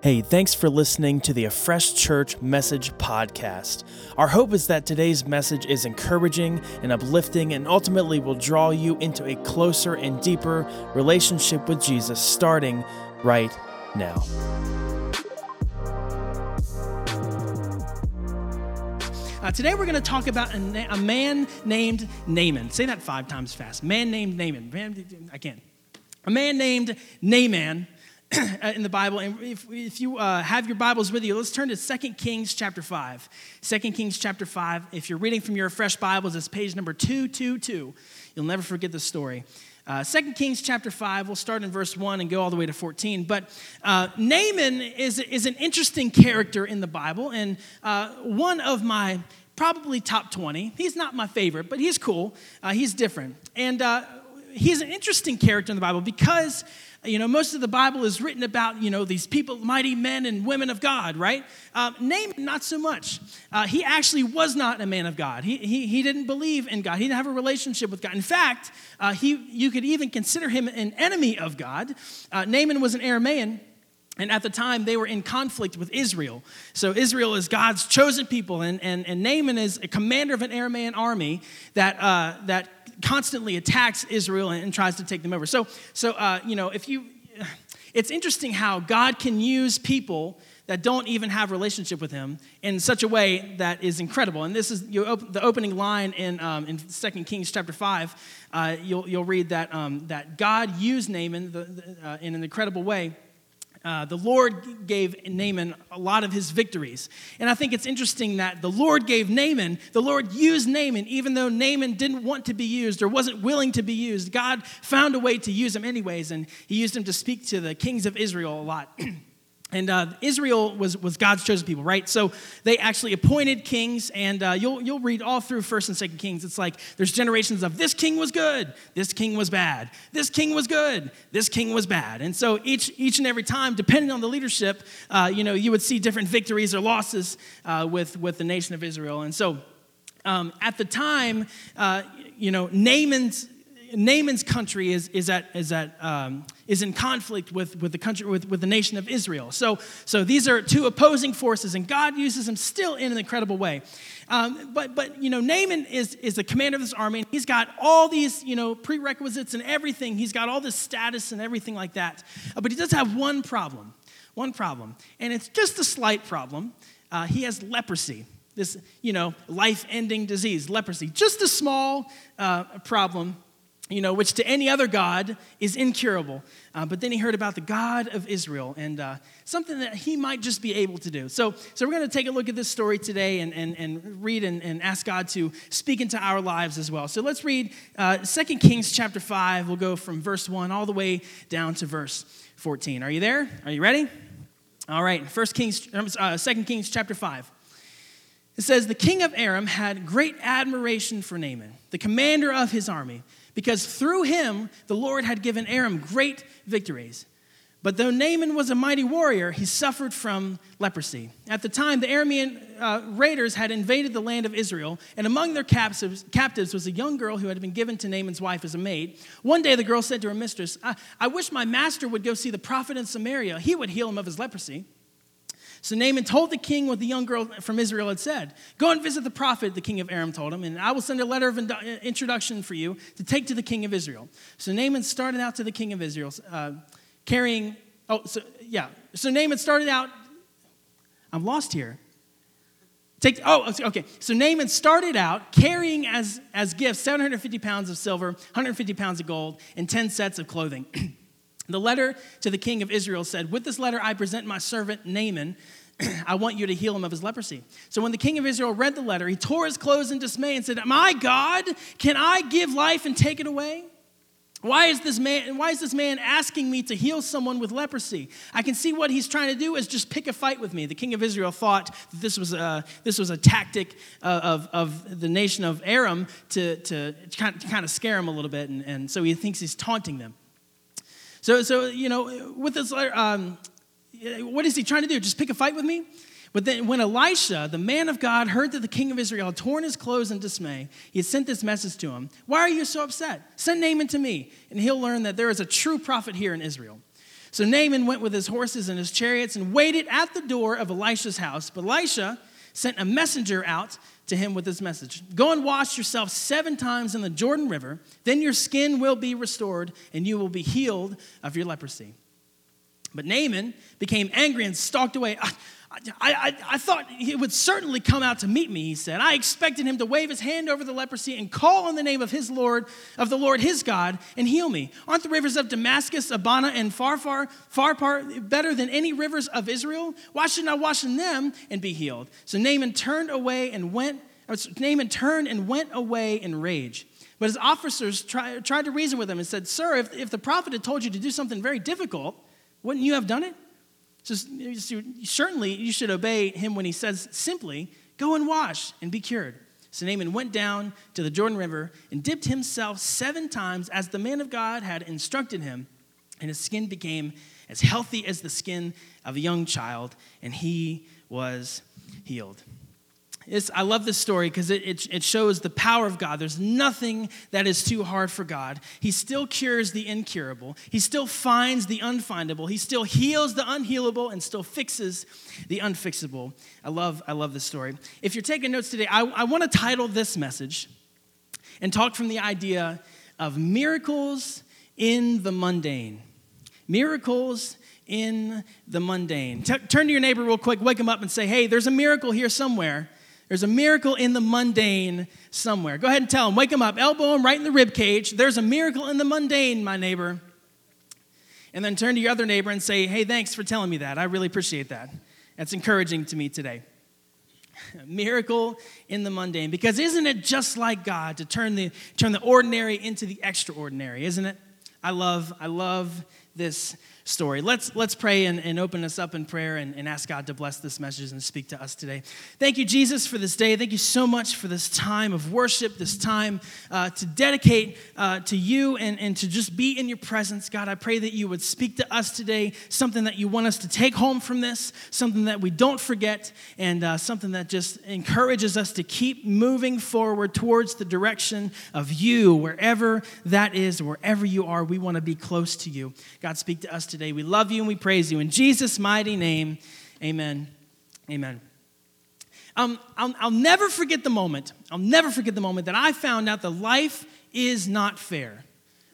Hey, thanks for listening to the A Fresh Church Message Podcast. Our hope is that today's message is encouraging and uplifting and ultimately will draw you into a closer and deeper relationship with Jesus starting right now. Uh, today we're going to talk about a, na- a man named Naaman. Say that five times fast. Man named Naaman. Man, I can't. A man named Naaman in the Bible. And if, if you uh, have your Bibles with you, let's turn to 2 Kings chapter 5. 2 Kings chapter 5. If you're reading from your fresh Bibles, it's page number 222. You'll never forget the story. Uh, 2 Kings chapter 5, we'll start in verse 1 and go all the way to 14. But uh, Naaman is, is an interesting character in the Bible and uh, one of my probably top 20. He's not my favorite, but he's cool. Uh, he's different. And uh, he's an interesting character in the Bible because you know, most of the Bible is written about, you know, these people, mighty men and women of God, right? Um, Naaman, not so much. Uh, he actually was not a man of God. He, he, he didn't believe in God. He didn't have a relationship with God. In fact, uh, he, you could even consider him an enemy of God. Uh, Naaman was an Aramaean. And at the time, they were in conflict with Israel. So Israel is God's chosen people, and, and, and Naaman is a commander of an Aramaean army that, uh, that constantly attacks Israel and, and, tries to take them over. So, so uh, you know, if you, it's interesting how God can use people that don't even have relationship with him in such a way that is incredible. And this is op- the opening line in, um, in 2 Kings chapter 5. Uh, you'll, you'll read that, um, that God used Naaman the, the, uh, in an incredible way uh, the Lord gave Naaman a lot of his victories. And I think it's interesting that the Lord gave Naaman, the Lord used Naaman, even though Naaman didn't want to be used or wasn't willing to be used. God found a way to use him anyways, and he used him to speak to the kings of Israel a lot. And uh, Israel was, was God's chosen people, right? So they actually appointed kings, and uh, you'll, you'll read all through 1st and 2nd Kings. It's like there's generations of this king was good, this king was bad, this king was good, this king was bad. And so each, each and every time, depending on the leadership, uh, you know, you would see different victories or losses uh, with, with the nation of Israel. And so um, at the time, uh, you know, Naaman's Naaman's country is, is, at, is, at, um, is in conflict with, with, the country, with, with the nation of Israel. So, so these are two opposing forces, and God uses them still in an incredible way. Um, but, but, you know, Naaman is, is the commander of this army. and He's got all these, you know, prerequisites and everything. He's got all this status and everything like that. Uh, but he does have one problem, one problem. And it's just a slight problem. Uh, he has leprosy this, you know, life ending disease, leprosy. Just a small uh, problem you know, which to any other God is incurable. Uh, but then he heard about the God of Israel and uh, something that he might just be able to do. So, so we're going to take a look at this story today and, and, and read and, and ask God to speak into our lives as well. So let's read uh, 2 Kings chapter 5. We'll go from verse 1 all the way down to verse 14. Are you there? Are you ready? All right, First Kings, uh, 2 Kings chapter 5. It says, The king of Aram had great admiration for Naaman, the commander of his army because through him the Lord had given Aram great victories. But though Naaman was a mighty warrior, he suffered from leprosy. At the time, the Aramean uh, raiders had invaded the land of Israel, and among their captives, captives, was a young girl who had been given to Naaman's wife as a maid. One day, the girl said to her mistress, I, I wish my master would go see the prophet in Samaria. He would heal him of his leprosy. So Naaman told the king what the young girl from Israel had said. Go and visit the prophet, the king of Aram told him, and I will send a letter of introduction for you to take to the king of Israel. So Naaman started out to the king of Israel, uh, carrying, oh, so, yeah. So Naaman started out, I'm lost here. Take, oh, okay. So Naaman started out carrying as, as gifts 750 pounds of silver, 150 pounds of gold, and 10 sets of clothing. The letter to the king of Israel said, With this letter I present my servant Naaman. I want you to heal him of his leprosy. So when the king of Israel read the letter, he tore his clothes in dismay and said, My God, can I give life and take it away? Why is this man why is this man asking me to heal someone with leprosy? I can see what he's trying to do is just pick a fight with me. The king of Israel thought that this was a, this was a tactic uh, of, of the nation of Aram to, to, kind, of, to kind of scare him a little bit, and, and so he thinks he's taunting them. So, so you know, with this, um, what is he trying to do? Just pick a fight with me? But then, when Elisha, the man of God, heard that the king of Israel had torn his clothes in dismay, he sent this message to him Why are you so upset? Send Naaman to me, and he'll learn that there is a true prophet here in Israel. So Naaman went with his horses and his chariots and waited at the door of Elisha's house. But Elisha sent a messenger out to him with this message Go and wash yourself seven times in the Jordan River, then your skin will be restored, and you will be healed of your leprosy. But Naaman became angry and stalked away. Ah, I, I, I, thought he would certainly come out to meet me, he said. I expected him to wave his hand over the leprosy and call on the name of his Lord, of the Lord his God, and heal me. Aren't the rivers of Damascus, Abana, and Pharpar, Pharpar better than any rivers of Israel? Why shouldn't I wash in them and be healed? So Naaman turned away and went, uh, Naaman turned and went away in rage. But his officers try, tried to reason with him and said, Sir, if, if the prophet had told you to do something very difficult, wouldn't you have done it? Certainly you should obey him when he says simply, Go and wash and be cured. So Naaman went down to the Jordan River and dipped himself seven times as the man of God had instructed him, and his skin became as healthy as the skin of a young child, and he was healed. It's, I love this story because it, it, it, shows the power of God. There's nothing that is too hard for God. He still cures the incurable, He still finds the unfindable, He still heals the unhealable, and still fixes the unfixable. I love, I love this story. If you're taking notes today, I, I want to title this message and talk from the idea of miracles in the mundane. Miracles in the mundane. T- turn to your neighbor real quick, wake him up, and say, hey, there's a miracle here somewhere there's a miracle in the mundane somewhere. Go ahead and tell him, wake him up, elbow him right in the rib cage. There's a miracle in the mundane, my neighbor. And then turn to your other neighbor and say, hey, thanks for telling me that. I really appreciate that. That's encouraging to me today. miracle in the mundane. Because isn't it just like God to turn the, turn the ordinary into the extraordinary, isn't it? I love, I love this story. Let's, let's pray and, and open us up in prayer and, and ask God to bless this message and speak to us today. Thank you, Jesus, for this day. Thank you so much for this time of worship, this time uh, to dedicate uh, to you and, and to just be in your presence. God, I pray that you would speak to us today, something that you want us to take home from this, something that we don't forget, and uh, something that just encourages us to keep moving forward towards the direction of you, wherever that is, wherever you are. We want to be close to you. God, speak to us today today. We love you and we praise you. In Jesus' mighty name, amen. Amen. Um, I'll, I'll never forget the moment, I'll never forget the moment that I found out that life is not fair.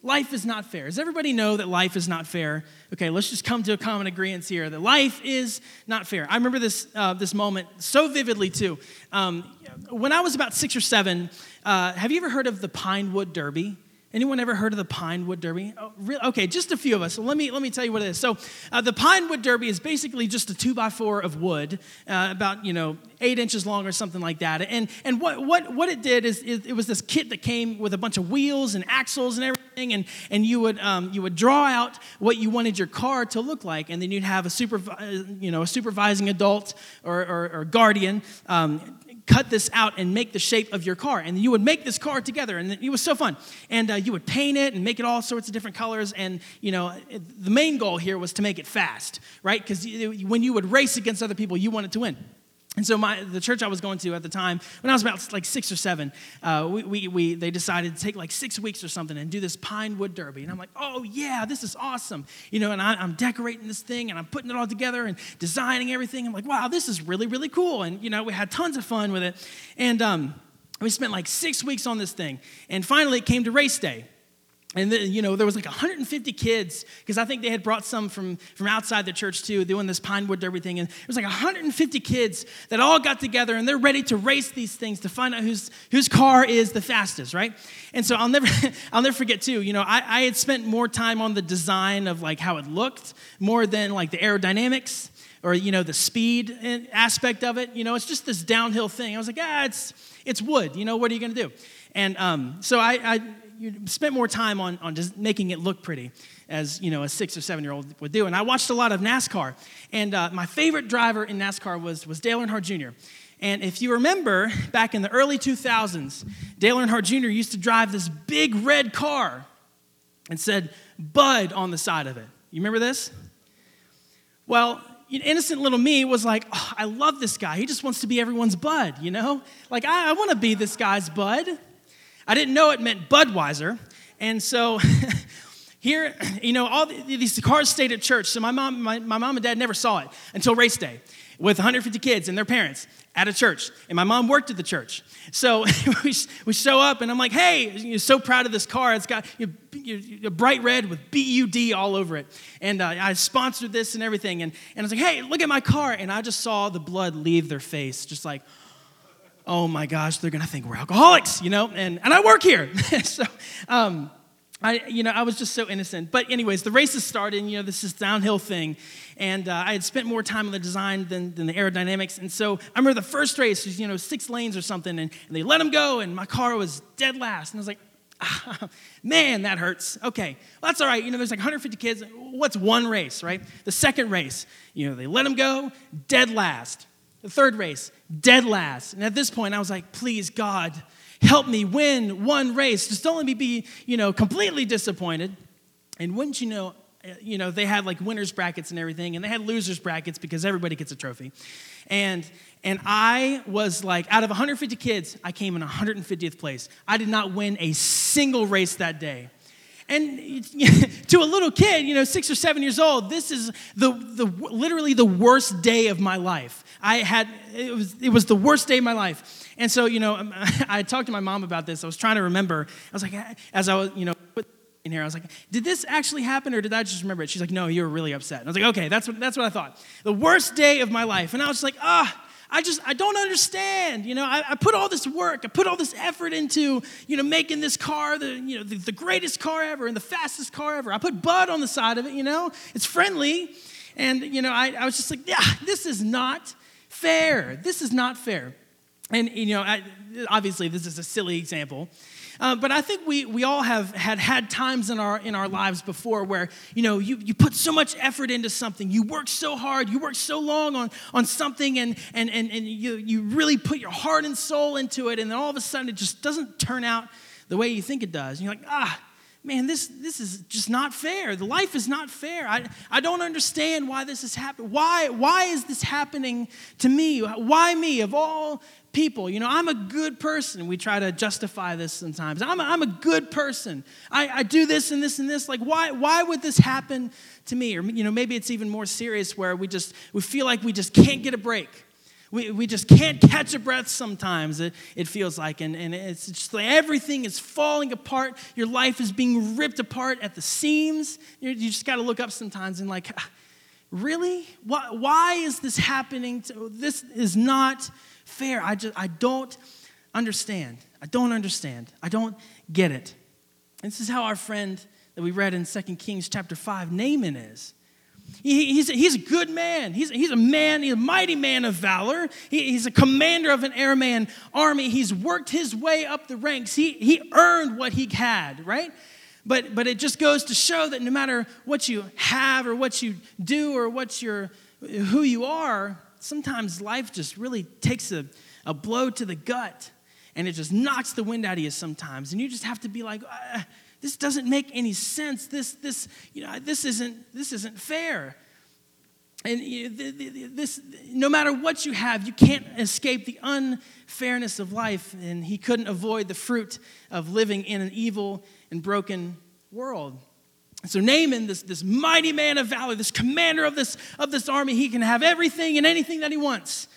Life is not fair. Does everybody know that life is not fair? Okay, let's just come to a common agreement here that life is not fair. I remember this, uh, this moment so vividly, too. Um, when I was about six or seven, uh, have you ever heard of the Pinewood Derby? Anyone ever heard of the Pinewood Derby? Oh, really? Okay, just a few of us. Let me let me tell you what it is. So uh, the Pinewood Derby is basically just a two by four of wood, uh, about you know eight inches long or something like that. And and what what what it did is it, it, was this kit that came with a bunch of wheels and axles and everything, and and you would um, you would draw out what you wanted your car to look like, and then you'd have a super you know a supervising adult or, or, or guardian um, cut this out and make the shape of your car. And you would make this car together, and it was so fun. And uh, you would paint it and make it all sorts of different colors. And, you know, the main goal here was to make it fast, right? Because when you would race against other people, you wanted to win. And so my, the church I was going to at the time, when I was about like six or seven, uh, we, we, we, they decided to take like six weeks or something and do this pine wood derby. And I'm like, oh yeah, this is awesome. You know, and I, am decorating this thing and I'm putting it all together and designing everything. I'm like, wow, this is really, really cool. And, you know, we had tons of fun with it. And um, we spent like six weeks on this thing. And finally it came to race day and then, you know there was like 150 kids because i think they had brought some from, from outside the church too doing this pinewood everything. And it was like 150 kids that all got together and they're ready to race these things to find out whose, whose car is the fastest right? And so i'll never i'll never forget too you know I, I had spent more time on the design of like how it looked more than like the aerodynamics or you know the speed aspect of it. You know it's just this downhill thing. I was like ah it's it's wood. You know what are you going to do? And um, so I, I you spent more time on, on just making it look pretty, as you know, a six or seven year old would do. And I watched a lot of NASCAR, and uh, my favorite driver in NASCAR was was Dale Earnhardt Jr. And if you remember, back in the early 2000s, Dale Earnhardt Jr. used to drive this big red car and said Bud on the side of it. You remember this? Well, innocent little me was like, oh, I love this guy. He just wants to be everyone's bud, you know? Like, I, I want to be this guy's bud. I didn't know it meant Budweiser. And so here, you know, all these cars stayed at church. So my mom, my, my mom and dad never saw it until race day with 150 kids and their parents at a church. And my mom worked at the church. So we, we show up, and I'm like, hey, you're so proud of this car. It's got you know, bright red with BUD all over it. And uh, I sponsored this and everything. And, and I was like, hey, look at my car. And I just saw the blood leave their face, just like, oh my gosh, they're going to think we're alcoholics, you know? And, and I work here. so, um, I, you know, I was just so innocent. But anyways, the races started, and, you know, this is downhill thing. And uh, I had spent more time on the design than, than the aerodynamics. And so I remember the first race was, you know, six lanes or something, and, and they let them go, and my car was dead last. And I was like, man, that hurts. Okay, well, that's all right. You know, there's like 150 kids. What's one race, right? The second race, you know, they let them go, dead last. The third race, dead last. And at this point, I was like, please, God, help me win one race. Just don't let me be, you know, completely disappointed. And wouldn't you know, uh, you know, they had like winners brackets and everything, and they had losers brackets because everybody gets a trophy. And and I was like, out of 150 kids, I came in 150th place. I did not win a single race that day. And to a little kid, you know, six or seven years old, this is the, the literally the worst day of my life. I had it was it was the worst day of my life. And so, you know, I talked to my mom about this. I was trying to remember. I was like, as I was, you know, in here, I was like, did this actually happen or did I just remember it? She's like, no, you were really upset. And I was like, okay, that's what, that's what I thought. The worst day of my life. And I was like, ah, I just, I don't understand. You know, I, I, put all this work, I put all this effort into, you know, making this car the, you know, the, the greatest car ever and the fastest car ever. I put Bud on the side of it, you know, it's friendly. And, you know, I, I was just like, yeah, this is not fair. This is not fair. And, you know, I, obviously this is a silly example. Uh, but I think we, we all have had had times in our, in our lives before where, you know, you, you put so much effort into something. You work so hard. You work so long on, on something and, and, and, and you, you really put your heart and soul into it. And then all of a sudden it just doesn't turn out the way you think it does. And you're like, ah, man, this, this is just not fair. The life is not fair. I, I don't understand why this is happening. Why, why is this happening to me? Why me? Of all people. You know, I'm a good person. We try to justify this sometimes. I'm a, I'm a good person. I, I do this and this and this. Like, why, why would this happen to me? Or, you know, maybe it's even more serious where we just, we feel like we just can't get a break. We, we just can't catch a breath sometimes, it, it feels like. And, and it's just like everything is falling apart. Your life is being ripped apart at the seams. You, you just got to look up sometimes and, like, ah, really? Why, why is this happening? To, this is not fair. I just I don't understand. I don't understand. I don't get it. This is how our friend that we read in 2 Kings chapter 5, Naaman is. He, he's, he's a good man. He's, he's a man, he's a mighty man of valor. He, he's a commander of an Aramean army. He's worked his way up the ranks. He, he earned what he had, right? But, but it just goes to show that no matter what you have or what you do or what you're, who you are, sometimes life just really takes a, a blow to the gut and it just knocks the wind out of you sometimes. And you just have to be like, uh, this doesn't make any sense. This, this, you know, this isn't, this isn't fair. And this, no matter what you have, you can't escape the unfairness of life. And he couldn't avoid the fruit of living in an evil and broken world. So Naaman, this, this mighty man of valor, this commander of this, of this army, he can have everything and anything that he wants.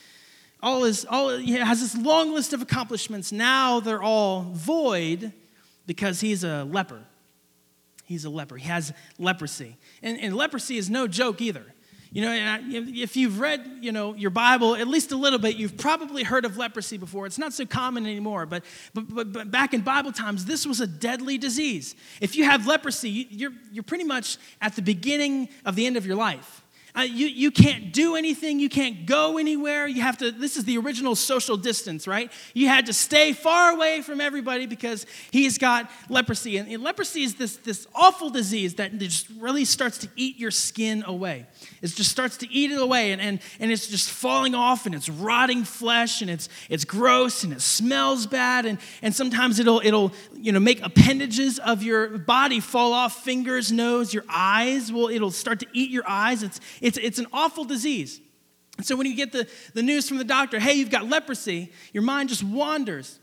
All his, all, he has this long list of accomplishments. Now they're all void because he's a leper. He's a leper. He has leprosy. And, and leprosy is no joke either. You know, if you've read, you know, your Bible at least a little bit, you've probably heard of leprosy before. It's not so common anymore, but, but, but, but back in Bible times, this was a deadly disease. If you have leprosy, you're, you're pretty much at the beginning of the end of your life. Uh, you, you can't do anything. You can't go anywhere. You have to, this is the original social distance, right? You had to stay far away from everybody because he's got leprosy. And, and leprosy is this, this awful disease that just really starts to eat your skin away. It just starts to eat it away and, and, and it's just falling off and it's rotting flesh and it's, it's gross and it smells bad. And, and sometimes it'll, it'll you know, make appendages of your body fall off fingers, nose, your eyes. Well, it'll start to eat your eyes. It's, it's an awful disease. And so when you get the, the news from the doctor, hey, you've got leprosy, your mind just wanders.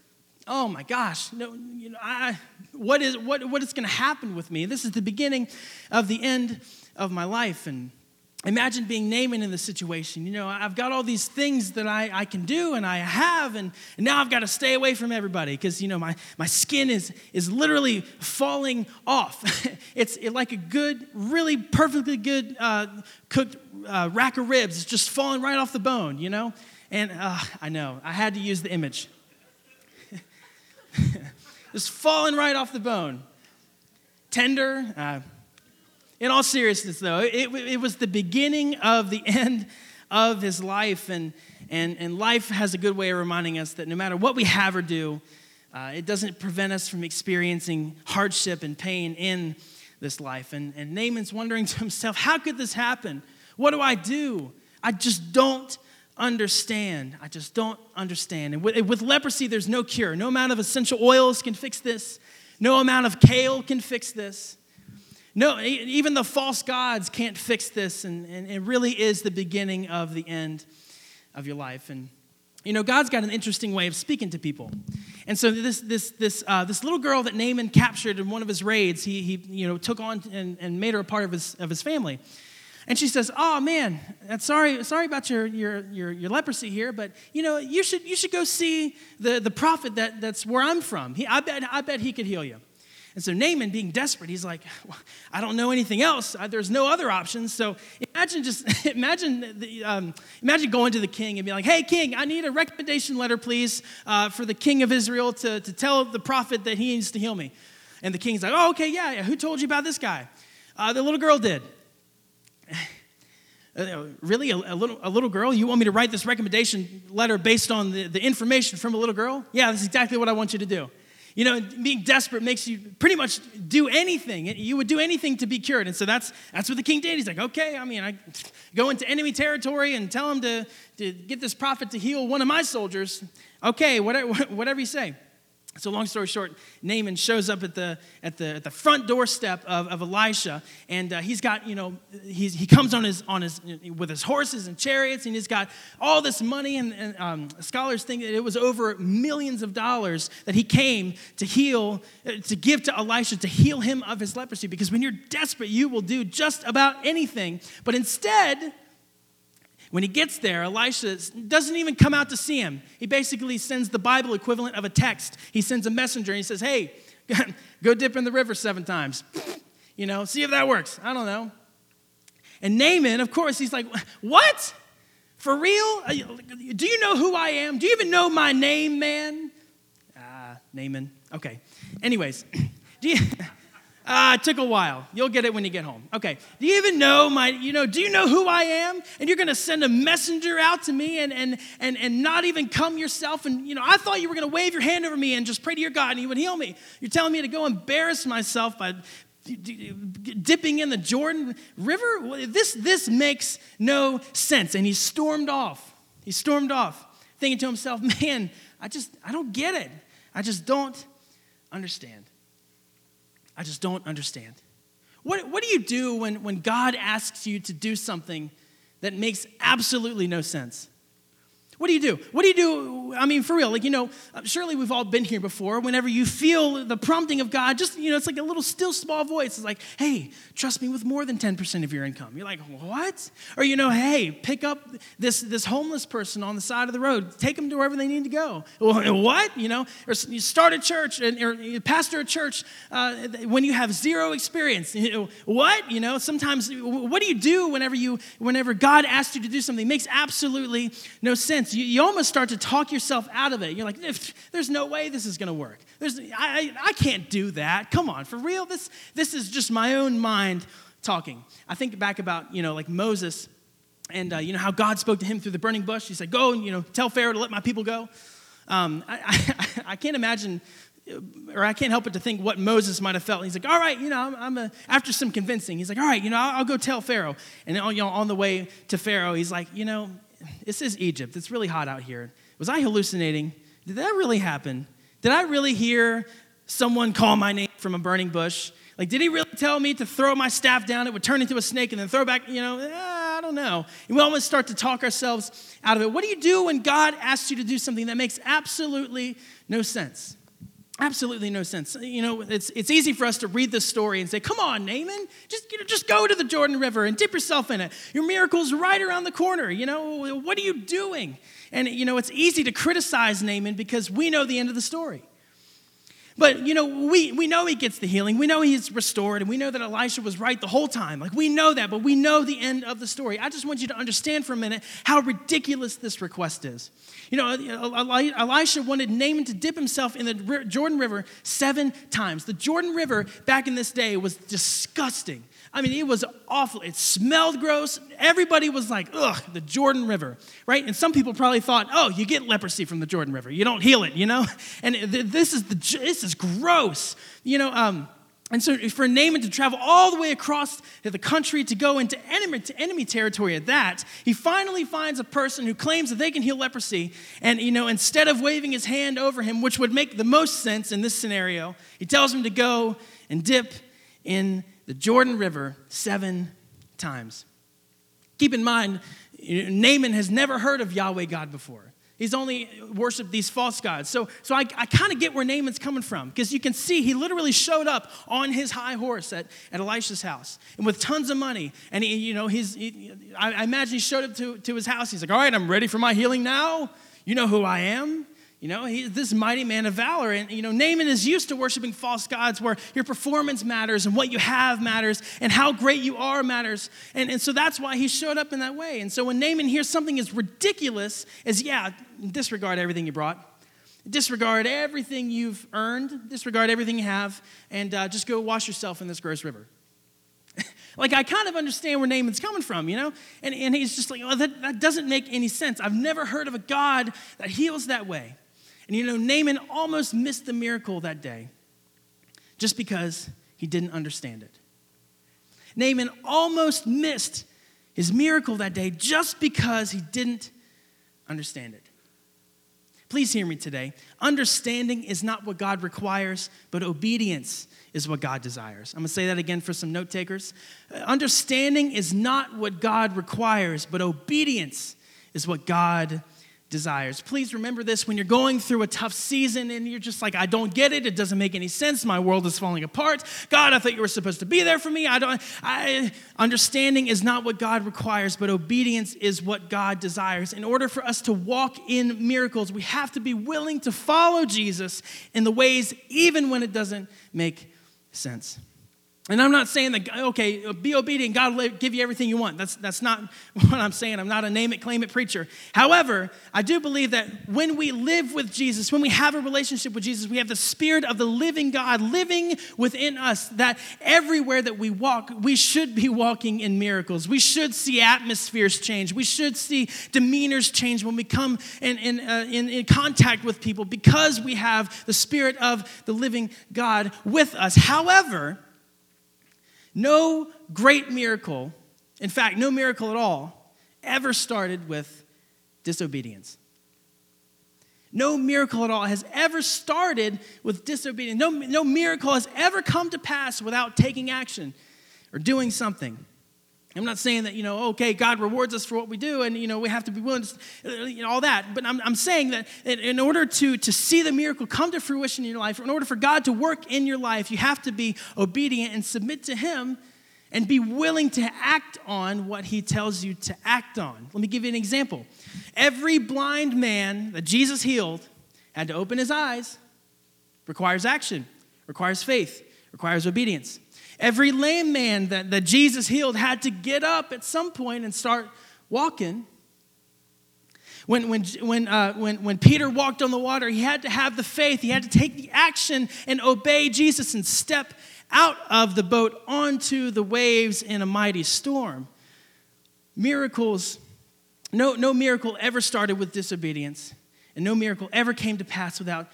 oh my gosh, no, you know, I, what is what what is going to happen with me? This is the beginning of the end of my life, and imagine being Naaman in the situation. You know, I've got all these things that I, I can do and I have, and, and now I've got to stay away from everybody because, you know, my, my skin is, is literally falling off. it's like a good, really perfectly good uh, cooked uh, rack of ribs. It's just falling right off the bone, you know? And uh, I know, I had to use the image. just falling right off the bone. Tender, uh, in all seriousness, though, it, it was the beginning of the end of his life. And, and, and life has a good way of reminding us that no matter what we have or do, uh, it doesn't prevent us from experiencing hardship and pain in this life. And, and Naaman's wondering to himself, how could this happen? What do I do? I just don't understand. I just don't understand. And with, with leprosy, there's no cure. No amount of essential oils can fix this, no amount of kale can fix this. No, even the false gods can't fix this, and, and it really is the beginning of the end of your life. And you know, God's got an interesting way of speaking to people. And so this, this, this, uh, this little girl that Naaman captured in one of his raids, he, he you know, took on and, and made her a part of his, of his family. And she says, "Oh man, sorry, sorry about your, your, your, your, leprosy here, but you know you should, you should go see the, the prophet that, that's where I'm from. He, I, bet, I bet he could heal you." And so Naaman, being desperate, he's like, well, I don't know anything else. There's no other options. So imagine just imagine the, um, imagine going to the king and be like, Hey, king, I need a recommendation letter, please, uh, for the king of Israel to, to tell the prophet that he needs to heal me. And the king's like, Oh, okay, yeah, yeah. Who told you about this guy? Uh, the little girl did. Uh, really, a, a, little, a little girl? You want me to write this recommendation letter based on the, the information from a little girl? Yeah, that's exactly what I want you to do. You know, being desperate makes you pretty much do anything. You would do anything to be cured. And so that's, that's what the king did. He's like, okay, I mean, I go into enemy territory and tell him to, to get this prophet to heal one of my soldiers. Okay, whatever, whatever you say. So, long story short, Naaman shows up at the, at the, at the front doorstep of, of Elisha, and uh, he's got, you know, he's, he comes on his, on his, with his horses and chariots, and he's got all this money. And, and um, scholars think that it was over millions of dollars that he came to heal, uh, to give to Elisha to heal him of his leprosy. Because when you're desperate, you will do just about anything. But instead, when he gets there, Elisha doesn't even come out to see him. He basically sends the Bible equivalent of a text. He sends a messenger and he says, Hey, go dip in the river seven times. You know, see if that works. I don't know. And Naaman, of course, he's like, What? For real? Do you know who I am? Do you even know my name, man? Ah, uh, Naaman. Okay. Anyways, do you. Uh, it took a while. You'll get it when you get home. Okay. Do you even know my, you know, do you know who I am? And you're going to send a messenger out to me and, and, and, and not even come yourself. And, you know, I thought you were going to wave your hand over me and just pray to your God and he would heal me. You're telling me to go embarrass myself by dipping in the Jordan River? This, this makes no sense. And he stormed off. He stormed off, thinking to himself, man, I just, I don't get it. I just don't understand. I just don't understand. What, what do you do when, when God asks you to do something that makes absolutely no sense? What do you do? What do you do? I mean, for real, like, you know, uh, surely we've all been here before. Whenever you feel the prompting of God, just, you know, it's like a little still small voice. It's like, hey, trust me with more than 10% of your income. You're like, what? Or, you know, hey, pick up this, this homeless person on the side of the road, take them to wherever they need to go. Well, what? You know, or you start a church and, or you pastor a church uh, when you have zero experience. You know, what? You know, sometimes, what do you do whenever you, whenever God asks you to do something? It makes absolutely no sense. You, you almost start to talk yourself out of it. You're like, there's no way this is going to work. There's, I, I can't do that. Come on, for real? This, this is just my own mind talking. I think back about, you know, like Moses and, uh, you know, how God spoke to him through the burning bush. He said, go and, you know, tell Pharaoh to let my people go. Um, I, I, I can't imagine or I can't help but to think what Moses might have felt. He's like, all right, you know, I'm, I'm a, after some convincing, he's like, all right, you know, I'll, I'll go tell Pharaoh. And you know, on the way to Pharaoh, he's like, you know, this is Egypt. It's really hot out here. Was I hallucinating? Did that really happen? Did I really hear someone call my name from a burning bush? Like, did he really tell me to throw my staff down? It would turn into a snake and then throw back, you know, eh, I don't know. And we almost start to talk ourselves out of it. What do you do when God asks you to do something that makes absolutely no sense? Absolutely no sense. You know, it's, it's easy for us to read this story and say, come on, Naaman, just, you know, just go to the Jordan River and dip yourself in it. Your miracle's right around the corner. You know, what are you doing? And, you know, it's easy to criticize Naaman because we know the end of the story. But, you know, we, we know he gets the healing. We know he's restored. And we know that Elisha was right the whole time. Like, we know that, but we know the end of the story. I just want you to understand for a minute how ridiculous this request is. You know, Elisha wanted Naaman to dip himself in the Jordan River seven times. The Jordan River back in this day was disgusting. I mean, it was awful. It smelled gross. Everybody was like, ugh, the Jordan River, right? And some people probably thought, oh, you get leprosy from the Jordan River. You don't heal it, you know? And this is, the, this is gross. You know, um, and so for Naaman to travel all the way across the country to go into enemy, to enemy territory at that, he finally finds a person who claims that they can heal leprosy. And, you know, instead of waving his hand over him, which would make the most sense in this scenario, he tells him to go and dip in the Jordan River seven times. Keep in mind, Naaman has never heard of Yahweh God before. He's only worshiped these false gods. So, so I, I kind of get where Naaman's coming from because you can see he literally showed up on his high horse at, at Elisha's house and with tons of money. And he, you know, he's, he, I, I imagine he showed up to, to his house. He's like, All right, I'm ready for my healing now. You know who I am. You know, this mighty man of valor. And, you know, Naaman is used to worshiping false gods where your performance matters and what you have matters and how great you are matters. And, and so that's why he showed up in that way. And so when Naaman hears something as ridiculous as, yeah, disregard everything you brought, disregard everything you've earned, disregard everything you have, and uh, just go wash yourself in this gross river. like, I kind of understand where Naaman's coming from, you know? And, and he's just like, oh, that, that doesn't make any sense. I've never heard of a God that heals that way. And you know, Naaman almost missed the miracle that day just because he didn't understand it. Naaman almost missed his miracle that day just because he didn't understand it. Please hear me today. Understanding is not what God requires, but obedience is what God desires. I'm to say that again for some note takers. Understanding is not what God requires, but obedience is what God desires. Please remember this when you're going through a tough season and you're just like, I don't get it. It doesn't make any sense. My world is falling apart. God, I thought you were supposed to be there for me. I don't, I, understanding is not what God requires, but obedience is what God desires. In order for us to walk in miracles, we have to be willing to follow Jesus in the ways, even when it doesn't make sense. And I'm not saying that, okay, be obedient, God will give you everything you want. That's, that's not what I'm saying. I'm not a name it, claim it preacher. However, I do believe that when we live with Jesus, when we have a relationship with Jesus, we have the Spirit of the living God living within us, that everywhere that we walk, we should be walking in miracles. We should see atmospheres change. We should see demeanors change when we come in, in, uh, in, in contact with people because we have the Spirit of the living God with us. However, no great miracle, in fact, no miracle at all, ever started with disobedience. No miracle at all has ever started with disobedience. No, no miracle has ever come to pass without taking action or doing something. I'm not saying that, you know, okay, God rewards us for what we do and, you know, we have to be willing to, you know, all that. But I'm, I'm saying that in order to, to see the miracle come to fruition in your life, in order for God to work in your life, you have to be obedient and submit to Him and be willing to act on what He tells you to act on. Let me give you an example. Every blind man that Jesus healed had to open his eyes, requires action, requires faith, requires obedience. Every lame man that, that Jesus healed had to get up at some point and start walking. When, when, when, uh, when, when Peter walked on the water, he had to have the faith, he had to take the action and obey Jesus and step out of the boat onto the waves in a mighty storm. Miracles, no, no miracle ever started with disobedience, and no miracle ever came to pass without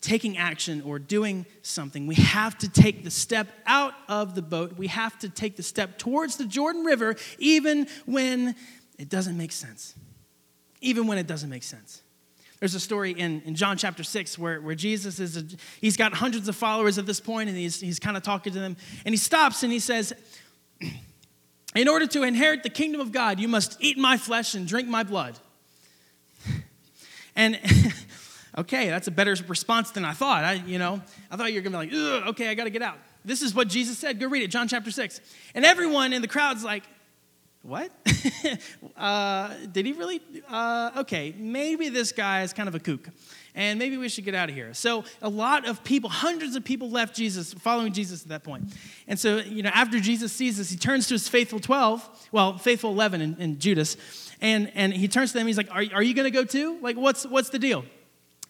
taking action or doing something. We have to take the step out of the boat. We have to take the step towards the Jordan River, even when it doesn't make sense. Even when it doesn't make sense. There's a story in, in John chapter 6 where, where Jesus is, a, he's got hundreds of followers at this point, and he's, he's kind of talking to them. And he stops and he says, In order to inherit the kingdom of God, you must eat my flesh and drink my blood. And okay, that's a better response than I thought. I, you know, I thought you were gonna be like, okay, I gotta get out. This is what Jesus said. Go read it, John chapter 6. And everyone in the crowd's like, what? uh, did he really? Uh, okay, maybe this guy is kind of a kook, and maybe we should get out of here. So a lot of people, hundreds of people, left Jesus, following Jesus at that point. And so you know, after Jesus sees this, he turns to his faithful twelve, well, faithful eleven and, and Judas, and and he turns to them. He's like, "Are, are you going to go too? Like, what's what's the deal?"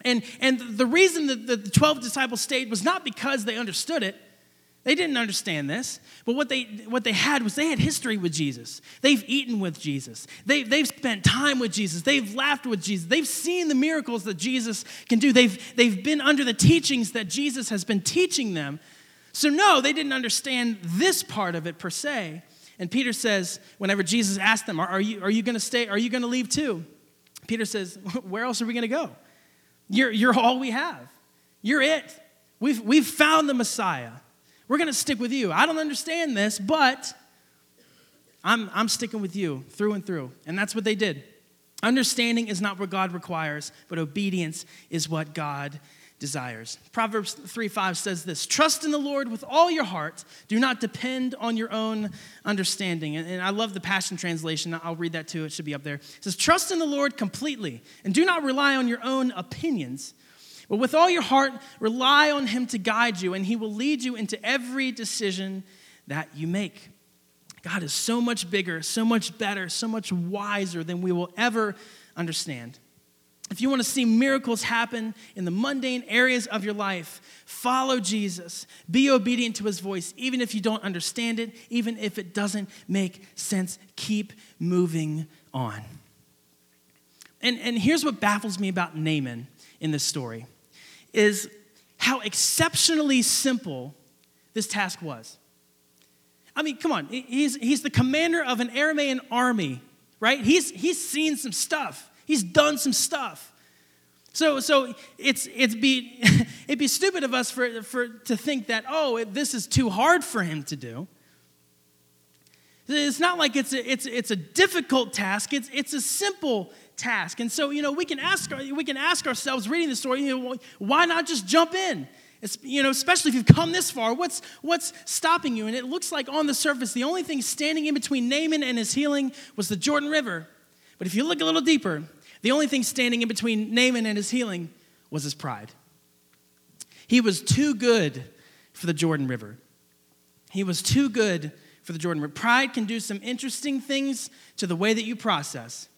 And and the reason that the twelve disciples stayed was not because they understood it they didn't understand this, but what they, what they had was they had history with Jesus. They've eaten with Jesus. They, they've spent time with Jesus. They've laughed with Jesus. They've seen the miracles that Jesus can do. They've, they've been under the teachings that Jesus has been teaching them. So, no, they didn't understand this part of it per se. And Peter says, whenever Jesus asked them, Are, are you, are you going to stay? Are you going to leave too? Peter says, Where else are we going to go? You're, you're all we have. You're it. We've, we've found the Messiah. We're going to stick with you. I don't understand this, but I'm, I'm sticking with you through and through. And that's what they did. Understanding is not what God requires, but obedience is what God desires. Proverbs 3 5 says this Trust in the Lord with all your heart. Do not depend on your own understanding. And, and, I love the Passion Translation. I'll read that too. It should be up there. It says, Trust in the Lord completely and do not rely on your own opinions. But with all your heart, rely on Him to guide you, and He will lead you into every decision that you make. God is so much bigger, so much better, so much wiser than we will ever understand. If you want to see miracles happen in the mundane areas of your life, follow Jesus. Be obedient to his voice, even if you don't understand it, even if it doesn't make sense. Keep moving on. And, and here's what baffles me about Naaman in this story is how exceptionally simple this task was. I mean, come on, he's, he's the commander of an Aramaean army, right? He's, he's seen some stuff, he's done some stuff. So, so it's, it's be, it'd be stupid of us for, for, to think that, oh, this is too hard for him to do. It's not like it's a, it's, it's a difficult task, it's, it's a simple task. And so, you know, we can ask, we can ask ourselves reading the story, you know, why not just jump in? It's, you know, especially if you've come this far, what's, what's stopping you? And it looks like on the surface, the only thing standing in between Naaman and his healing was the Jordan River. But if you look a little deeper, the only thing standing in between Naaman and his healing was his pride. He was too good for the Jordan River. He was too good for the Jordan River. Pride can do some interesting things to the way that you process.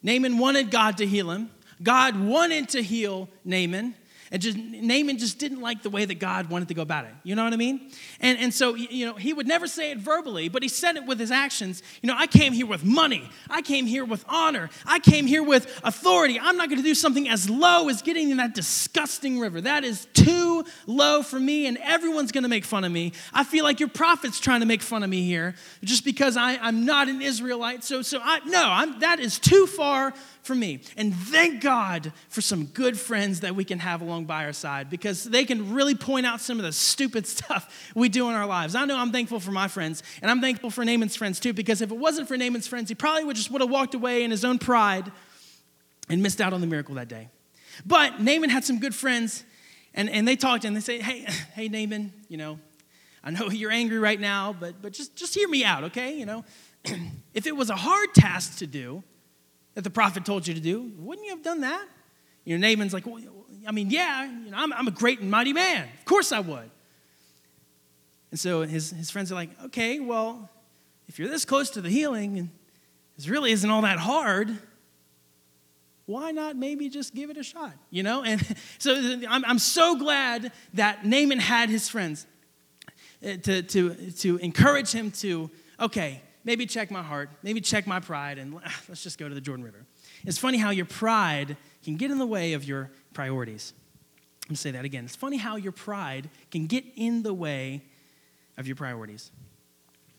Naaman wanted God to heal him. God wanted to heal Naaman. And just Naaman just didn't like the way that God wanted to go about it. You know what I mean? And, and so, you know, he would never say it verbally, but he said it with his actions. You know, I came here with money. I came here with honor. I came here with authority. I'm not going to do something as low as getting in that disgusting river. That is too low for me, and everyone's going to make fun of me. I feel like your prophet's trying to make fun of me here just because I, I'm not an Israelite. So, so I, no, I'm, that is too far for me. And thank God for some good friends that we can have along by our side because they can really point out some of the stupid stuff we do in our lives. I know I'm thankful for my friends, and I'm thankful for Naaman's friends too because if it wasn't for Naaman's friends, he probably would just would have walked away in his own pride and missed out on the miracle that day. But Naaman had some good friends, and, and they talked and they say, hey, hey, Naaman, you know, I know you're angry right now, but, but just, just hear me out, okay? You know, if it was a hard task to do, that the prophet told you to do, wouldn't you have done that? You know, Naaman's like, well, I mean, yeah, you know, I'm, I'm a great and mighty man. Of course I would. And so his, his friends are like, okay, well, if you're this close to the healing and this really isn't all that hard, why not maybe just give it a shot, you know? And so I'm, I'm so glad that Naaman had his friends uh, to, to, to encourage him to, okay, maybe check my heart, maybe check my pride, and ah, let's just go to the Jordan River. It's funny how your pride can get in the way of your priorities. Let me say that again. It's funny how your pride can get in the way of your priorities.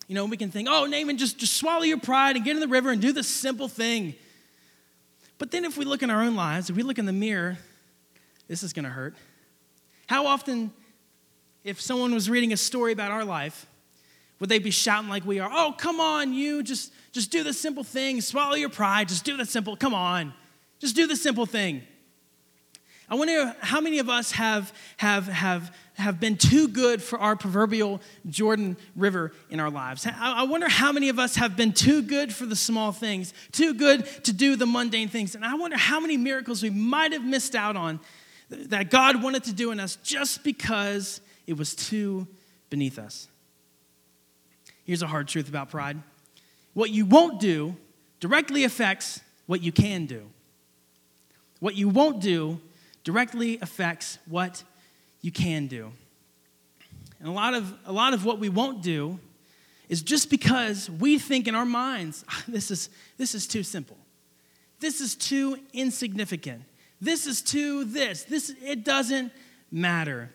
You know, we can think, oh, Naaman, just, just swallow your pride and get in the river and do the simple thing. But then if we look in our own lives, if we look in the mirror, this is going to hurt. How often, if someone was reading a story about our life, Would they be shouting like we are? Oh, come on, you, just, just do the simple thing. Swallow your pride. Just do the simple, come on. Just do the simple thing. I wonder how many of us have, have, have, have been too good for our proverbial Jordan River in our lives. I wonder how many of us have been too good for the small things, too good to do the mundane things. And I wonder how many miracles we might have missed out on that God wanted to do in us just because it was too beneath us. Here's a hard truth about pride what you won't do directly affects what you can do. What you won't do directly affects what you can do. And a lot of, a lot of what we won't do is just because we think in our minds, this is, this is too simple. This is too insignificant. This is too this. This it doesn't matter.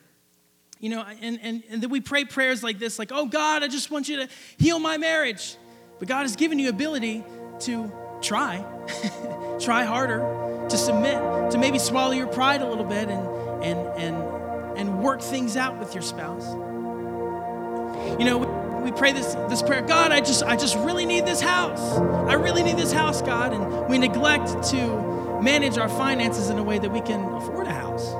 You know, and, and, and then we pray prayers like this, like, oh God, I just want you to heal my marriage. But God has given you ability to try, try harder, to submit, to maybe swallow your pride a little bit and, and, and, and work things out with your spouse. You know, we, pray this, this prayer God, I just, I just really need this house. I really need this house, God. And we neglect to manage our finances in a way that we can afford a house.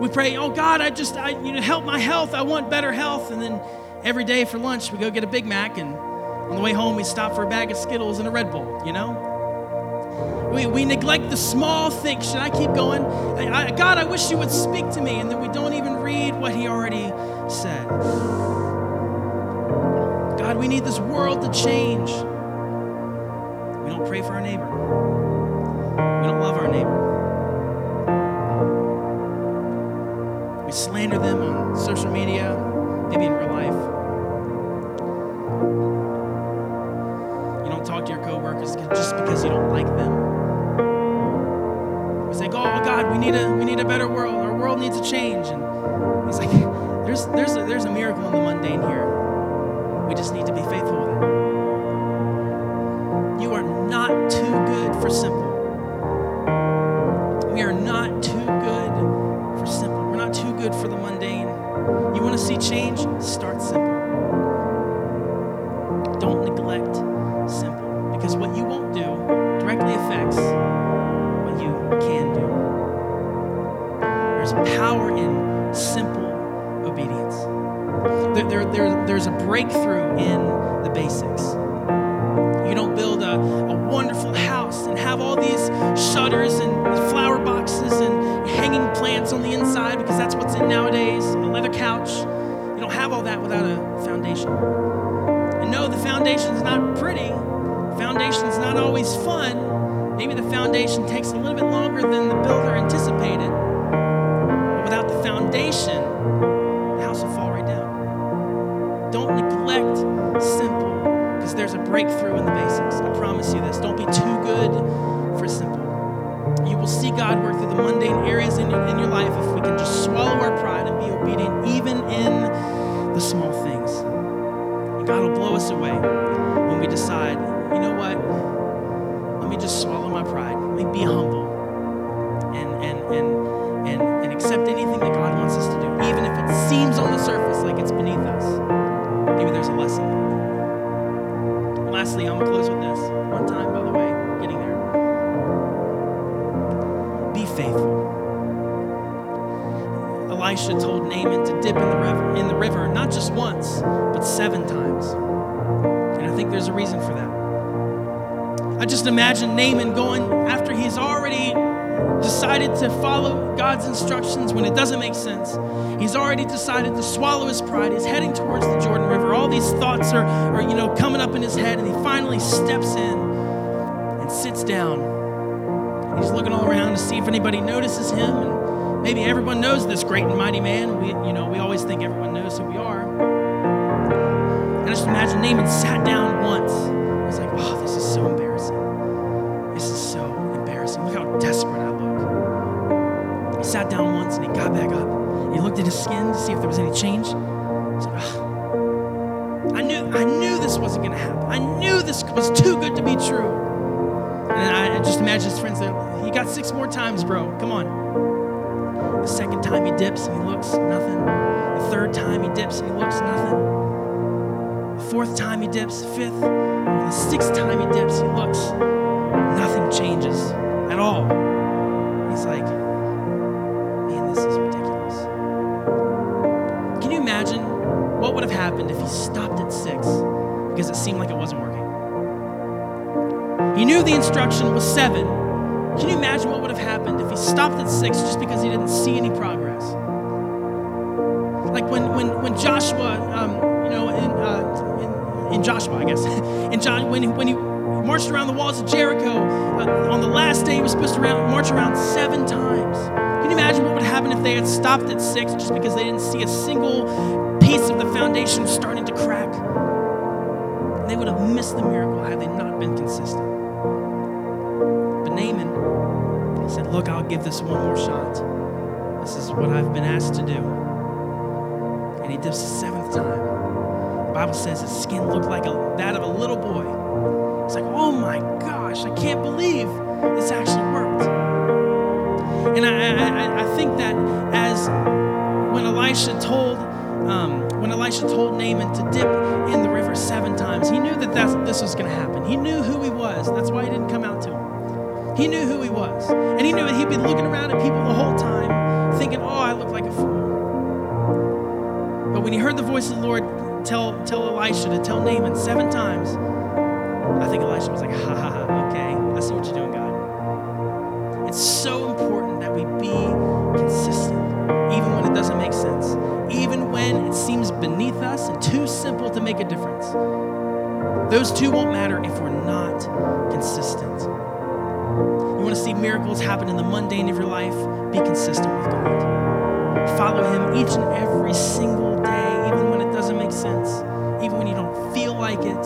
We pray, oh God, I just, I, you know, help my health. I want better health. And then every day for lunch, we go get a Big Mac. And on the way home, we stop for a bag of Skittles and a Red Bull, you know? We, we neglect the small things. Should I keep going? I, I, God, I wish you would speak to me. And then we don't even read what he already said. God, we need this world to change. We don't pray for our neighbor, we don't love our neighbor. We slander them on social media, maybe in real life. You don't talk to your coworkers just because you don't like them. We say, "Oh God, we need a we need a better world. Our world needs a change. And he's like, there's there's a, there's a miracle in the mundane here. Without foundation. And no, the foundation's not pretty. The foundation's not always fun. Maybe the foundation takes a little bit longer than the builder anticipated But without the foundation, the house will fall right down. Don't neglect simple, because there's a breakthrough in the basics. I promise you this. Don't be too good for simple. You will see God work through the mundane areas in your, in your life if we can just swallow our pride and be obedient, even in the small things. And God will blow us away when we decide, you know what? Let me just swallow my pride. Let me be humble imagine Naaman going after he's already decided to follow God's instructions when it doesn't make sense. He's already decided to swallow his pride. He's heading towards the Jordan River. All these thoughts are, are you know, coming up in his head, and he finally steps in and sits down. He's looking all around to see if anybody notices him, and maybe everyone knows this great and mighty man. We, you know, we always think everyone knows who we are. And I just imagine Naaman sat down once. He's like, oh, skin to see if there was any change. Said, oh, I knew, I knew this wasn't going to happen. I knew this was too good to be true. And I just imagine his friends. He got six more times, bro. Come on. The second time he dips and he looks, nothing. The third time he dips and he looks, nothing. The fourth time he dips, fifth, and the sixth time he dips, he looks, nothing changes at all. He's like, the instruction was seven. Can you imagine what would have happened if he stopped at six just because he didn't see any progress? Like when, when, when Joshua, um, you know, in, uh, in, in, Joshua, I guess, in John, when, he, when he marched around the walls of Jericho, uh, on the last day he was supposed to march around seven times. Can you imagine what would happen if they had stopped at six just because they didn't see a single piece of the foundation starting to crack? And they would have missed the miracle had they not been consistent. Look, I'll give this one more shot. This is what I've been asked to do. And he dips the seventh time. The Bible says his skin looked like a, that of a little boy. It's like, oh my gosh, I can't believe this actually worked. And I, I, I think that as when Elisha told um, when Elisha told Naaman to dip in the river seven times, he knew that this was going to happen. He knew who he was. That's why he didn't come out to him. He knew who he was. And he knew that he'd been looking around at people the whole time, thinking, oh, I look like a fool. But when he heard the voice of the Lord tell, tell Elisha to tell Naaman seven times, I think Elisha was like, ha ha ha, okay, I see what you're doing, God. It's so important that we be consistent, even when it doesn't make sense, even when it seems beneath us and too simple to make a difference. Those two won't matter happen in the mundane of your life? Be consistent with God. Follow Him each and every single day, even when it doesn't make sense, even when you don't feel like it,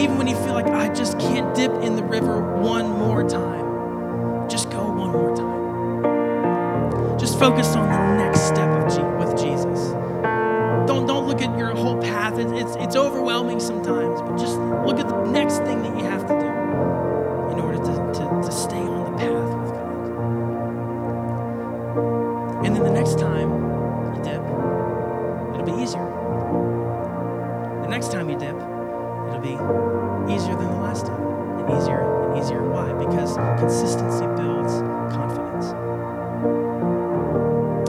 even when you feel like I just can't dip in the river one more time. Just go one more time. Just focus on the next step of G- with Jesus. Don't, don't look at your whole path. It's, it's, it's overwhelming sometimes, but just look at the next thing that you have to do next time you dip, it'll be easier than the last time, and easier and easier. Why? Because consistency builds confidence.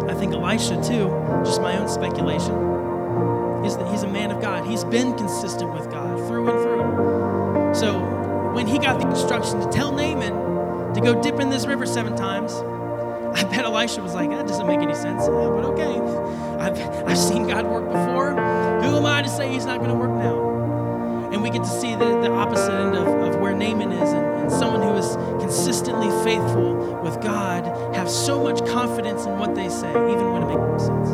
I think Elisha, too, just my own speculation, is that he's a man of God. He's been consistent with God through and through. So when he got the instruction to tell Naaman to go dip in this river seven times, I bet Elisha was like, that doesn't make any sense. Yeah, but okay. I've, I've seen God work before. Who am I to say he's not going to work now? And we get to see the, the opposite end of, of where Naaman is and, and someone who is consistently faithful with God have so much confidence in what they say, even when it makes no sense.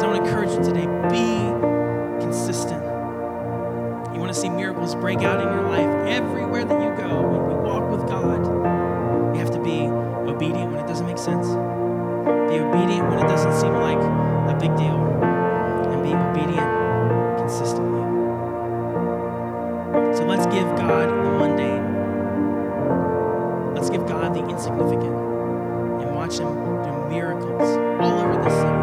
So I want to encourage you today be consistent. You want to see miracles break out in your life So let's give God the mundane. Let's give God the insignificant and watch Him do miracles all over the city.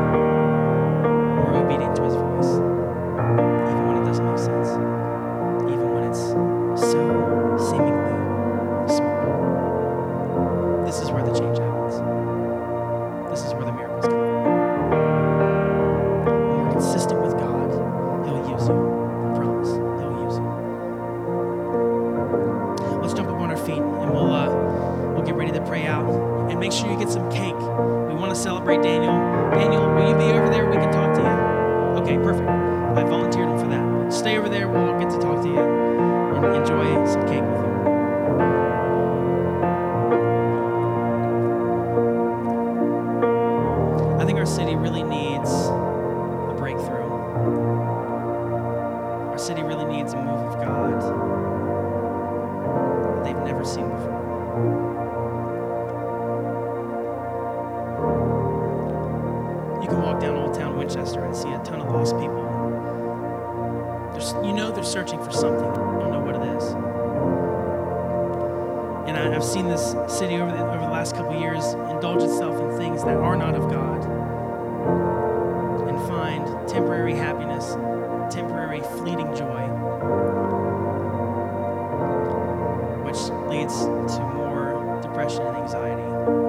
Which leads to more depression and anxiety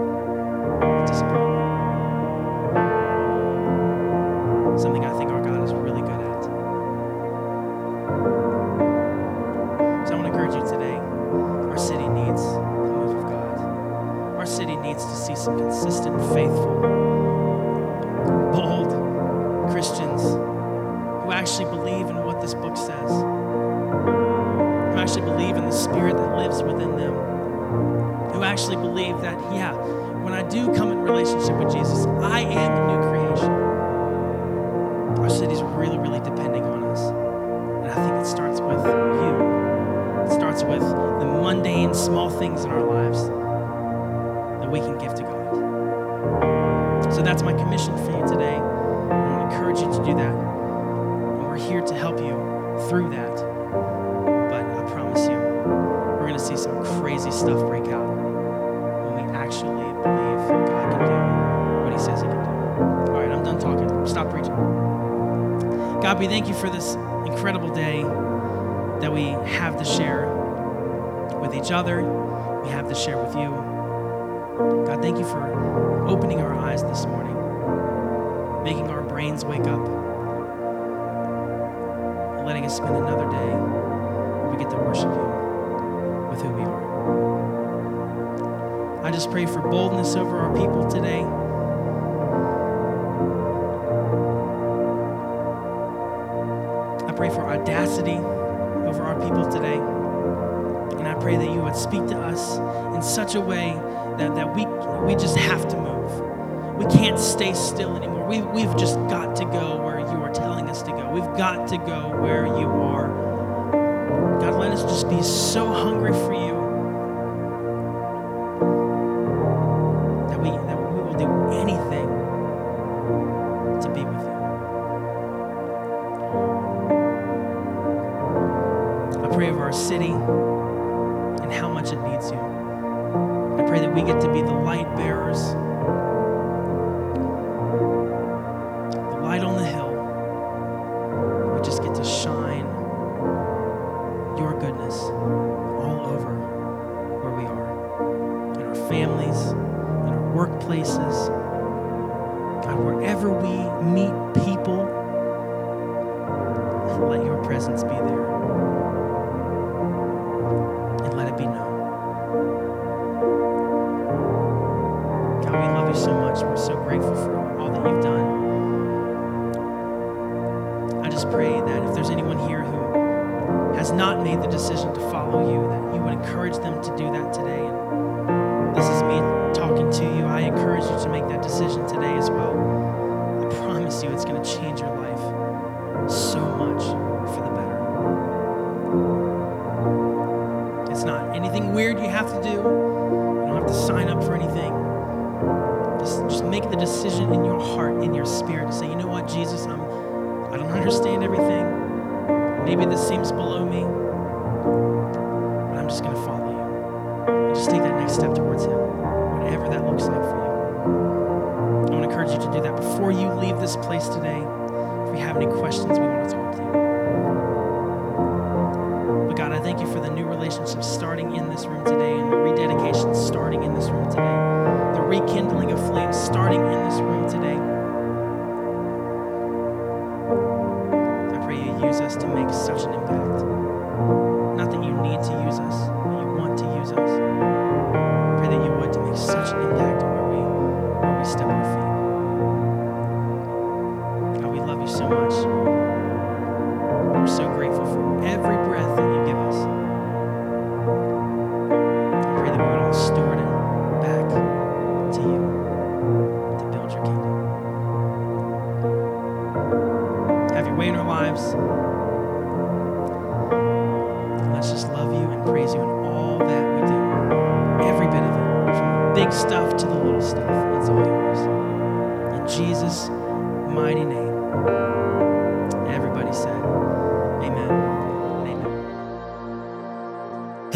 letting us spend another day we get to worship you with who we are. I just pray for boldness over our people today. I pray for audacity over our people today. And I pray that you would speak to us in such a way that, that we, we just have to move. We can't stay still anymore. We, we've just got to go We've got to go where you are. God, let us just be so hungry for you so grateful for all that you've done. I just pray that if there's anyone here who has not made the decision to follow you, that you would encourage them to do that today. And this is me talking to you. I encourage you to make that decision today as well. I promise you it's going to change your life so much for the better. It's not anything weird you have to do. You don't have to sign up for anything. Make the decision in your heart, in your spirit, to say, you know what, Jesus, I'm, I don't understand everything. Maybe this seems below me, but I'm just going to follow you. And just take that next step towards Him, whatever that looks like for you. I want to encourage you to do that before you leave this place today. If you have any questions, we want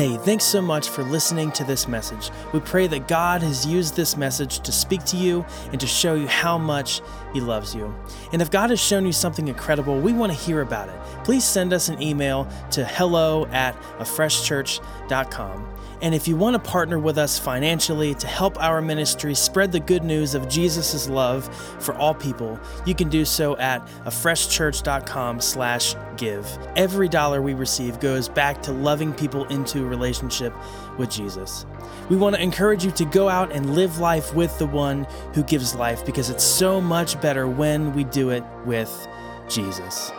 Hey, thanks so much for listening to this message. We pray that God has used this message to speak to you and to show you how much He loves you. And if God has shown you something incredible, we want to hear about it. Please send us an email to hello at afreshchurch.com. And if you want to partner with us financially to help our ministry spread the good news of Jesus' love for all people, you can do so at afreshchurch.com slash give. Every dollar we receive goes back to loving people into a relationship with Jesus. We want to encourage you to go out and live life with the one who gives life because it's so much better when we do it with Jesus.